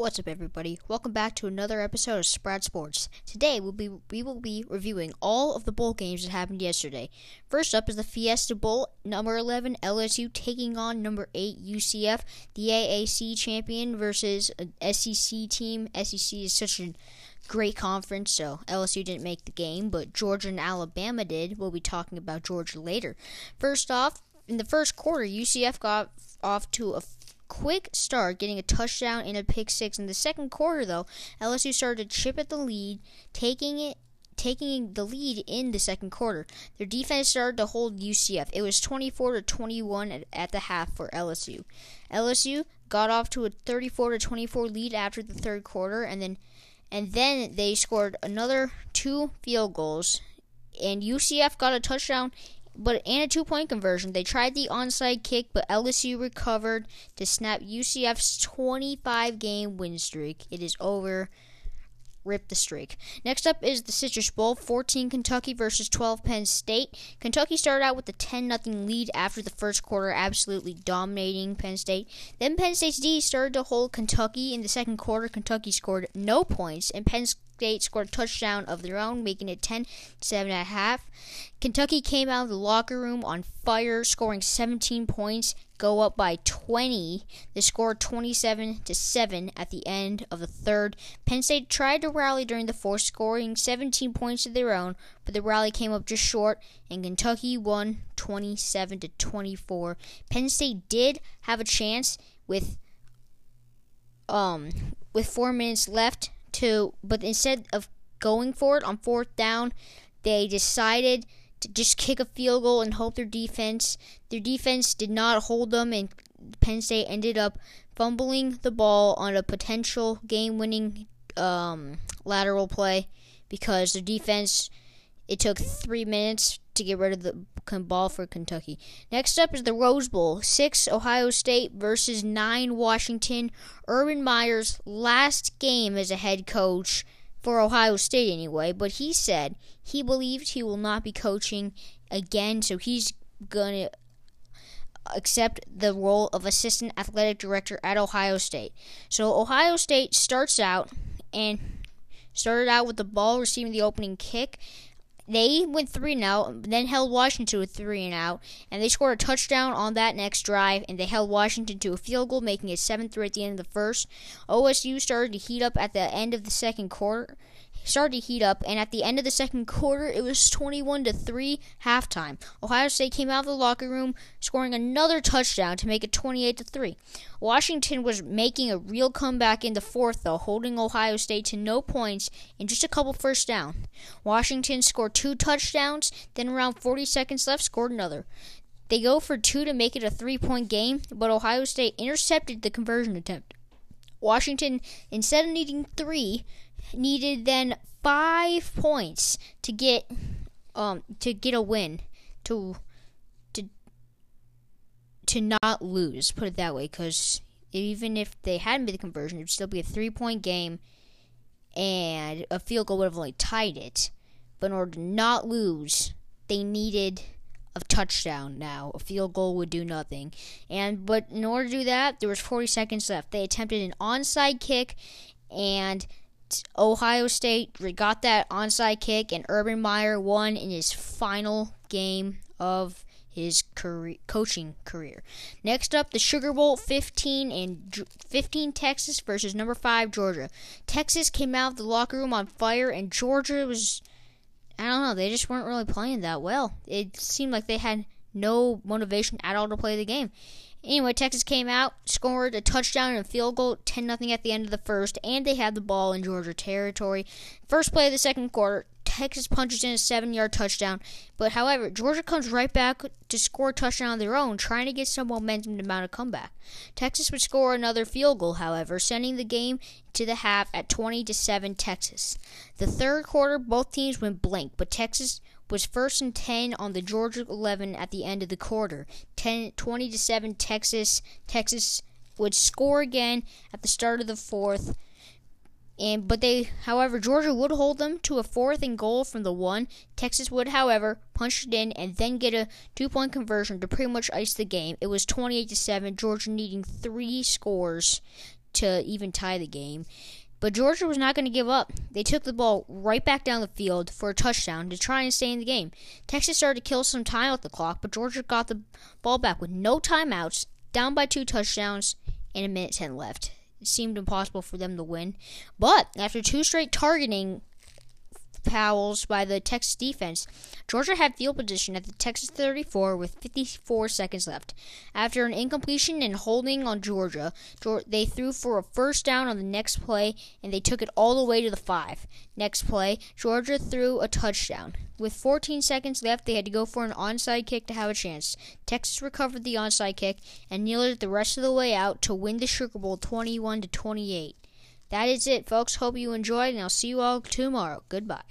What's up, everybody? Welcome back to another episode of Sprout Sports. Today, we'll be we will be reviewing all of the bowl games that happened yesterday. First up is the Fiesta Bowl, number 11 LSU taking on number 8 UCF, the AAC champion versus an SEC team. SEC is such a great conference, so LSU didn't make the game, but Georgia and Alabama did. We'll be talking about Georgia later. First off, in the first quarter, UCF got off to a quick start, getting a touchdown and a pick six. In the second quarter, though, LSU started to chip at the lead, taking it taking the lead in the second quarter. Their defense started to hold UCF. It was 24 to 21 at, the half for LSU. LSU got off to a 34 to 24 lead after the third quarter and then and then they scored another two field goals and UCF got a touchdown but and a two point conversion. They tried the onside kick, but LSU recovered to snap UCF's 25 game win streak. It is over. Rip the streak. Next up is the Citrus Bowl, 14 Kentucky versus 12 Penn State. Kentucky started out with a 10 0 lead after the first quarter, absolutely dominating Penn State. Then Penn State's D started to hold Kentucky in the second quarter. Kentucky scored no points, and Penn State scored a touchdown of their own, making it 10 7 at half. Kentucky came out of the locker room on fire, scoring 17 points, go up by 20. They scored 27 to 7 at the end of the third. Penn State tried to rally during the fourth, scoring 17 points of their own, but the rally came up just short, and Kentucky won 27 to 24. Penn State did have a chance with um with 4 minutes left to, but instead of going for it on fourth down, they decided to just kick a field goal and hope their defense their defense did not hold them and Penn State ended up fumbling the ball on a potential game-winning um, lateral play because their defense it took three minutes to get rid of the ball for Kentucky. Next up is the Rose Bowl. Six Ohio State versus nine Washington. Urban Meyer's last game as a head coach for Ohio State anyway, but he said he believes he will not be coaching again, so he's to accept the role of assistant athletic director at Ohio State. So Ohio State starts out and started out with the ball receiving the opening kick they went three and out, then held Washington to a three and out, and they scored a touchdown on that next drive, and they held Washington to a field goal, making it seven three at the end of the first. OSU started to heat up at the end of the second quarter, started to heat up, and at the end of the second quarter, it was 21 to 3 halftime. Ohio State came out of the locker room, scoring another touchdown to make it 28 to 3. Washington was making a real comeback in the fourth, though, holding Ohio State to no points and just a couple first down. Washington scored two touchdowns, then around 40 seconds left, scored another. They go for two to make it a three point game, but Ohio State intercepted the conversion attempt. Washington, instead of needing three, needed then five points to get um to get a win to to to not lose. Put it that way, because even if they hadn't made the conversion, it would still be a three point game, and a field goal would have only tied it. But in order to not lose, they needed a touchdown now. A field goal would do nothing. And but in order to do that, there was 40 seconds left. They attempted an onside kick and Ohio State got that onside kick, and Urban Meyer won in his final game of his career, coaching career. Next up, the Sugar Bowl 15 and 15 Texas versus number 5 Georgia. Texas came out of the locker room on fire and Georgia was I don't know, they just weren't really playing that well. It seemed like they had no motivation at all to play the game. Anyway, Texas came out, scored a touchdown and a field goal, 10 0 at the end of the first, and they had the ball in Georgia territory. First play of the second quarter, Texas punches in a seven yard touchdown. But however, Georgia comes right back to score a touchdown on their own, trying to get some momentum to mount a comeback. Texas would score another field goal, however, sending the game to the half at 20 to 7 Texas. The third quarter, both teams went blank, but Texas was first and 10 on the Georgia 11 at the end of the quarter. 10, 20 to 7 Texas. Texas would score again at the start of the fourth. And but they, however, Georgia would hold them to a fourth and goal from the one. Texas would, however, punch it in and then get a two-point conversion to pretty much ice the game. It was 28 to seven. Georgia needing three scores to even tie the game. But Georgia was not going to give up. They took the ball right back down the field for a touchdown to try and stay in the game. Texas started to kill some time with the clock, but Georgia got the ball back with no timeouts, down by two touchdowns, and a minute 10 left. It seemed impossible for them to win. But after two straight targeting fouls by the Texas defense. Georgia had field position at the Texas 34 with 54 seconds left. After an incompletion and holding on Georgia, they threw for a first down on the next play and they took it all the way to the 5. Next play, Georgia threw a touchdown. With 14 seconds left, they had to go for an onside kick to have a chance. Texas recovered the onside kick and kneeled it the rest of the way out to win the Sugar Bowl 21 to 28. That is it, folks. Hope you enjoyed, and I'll see you all tomorrow. Goodbye.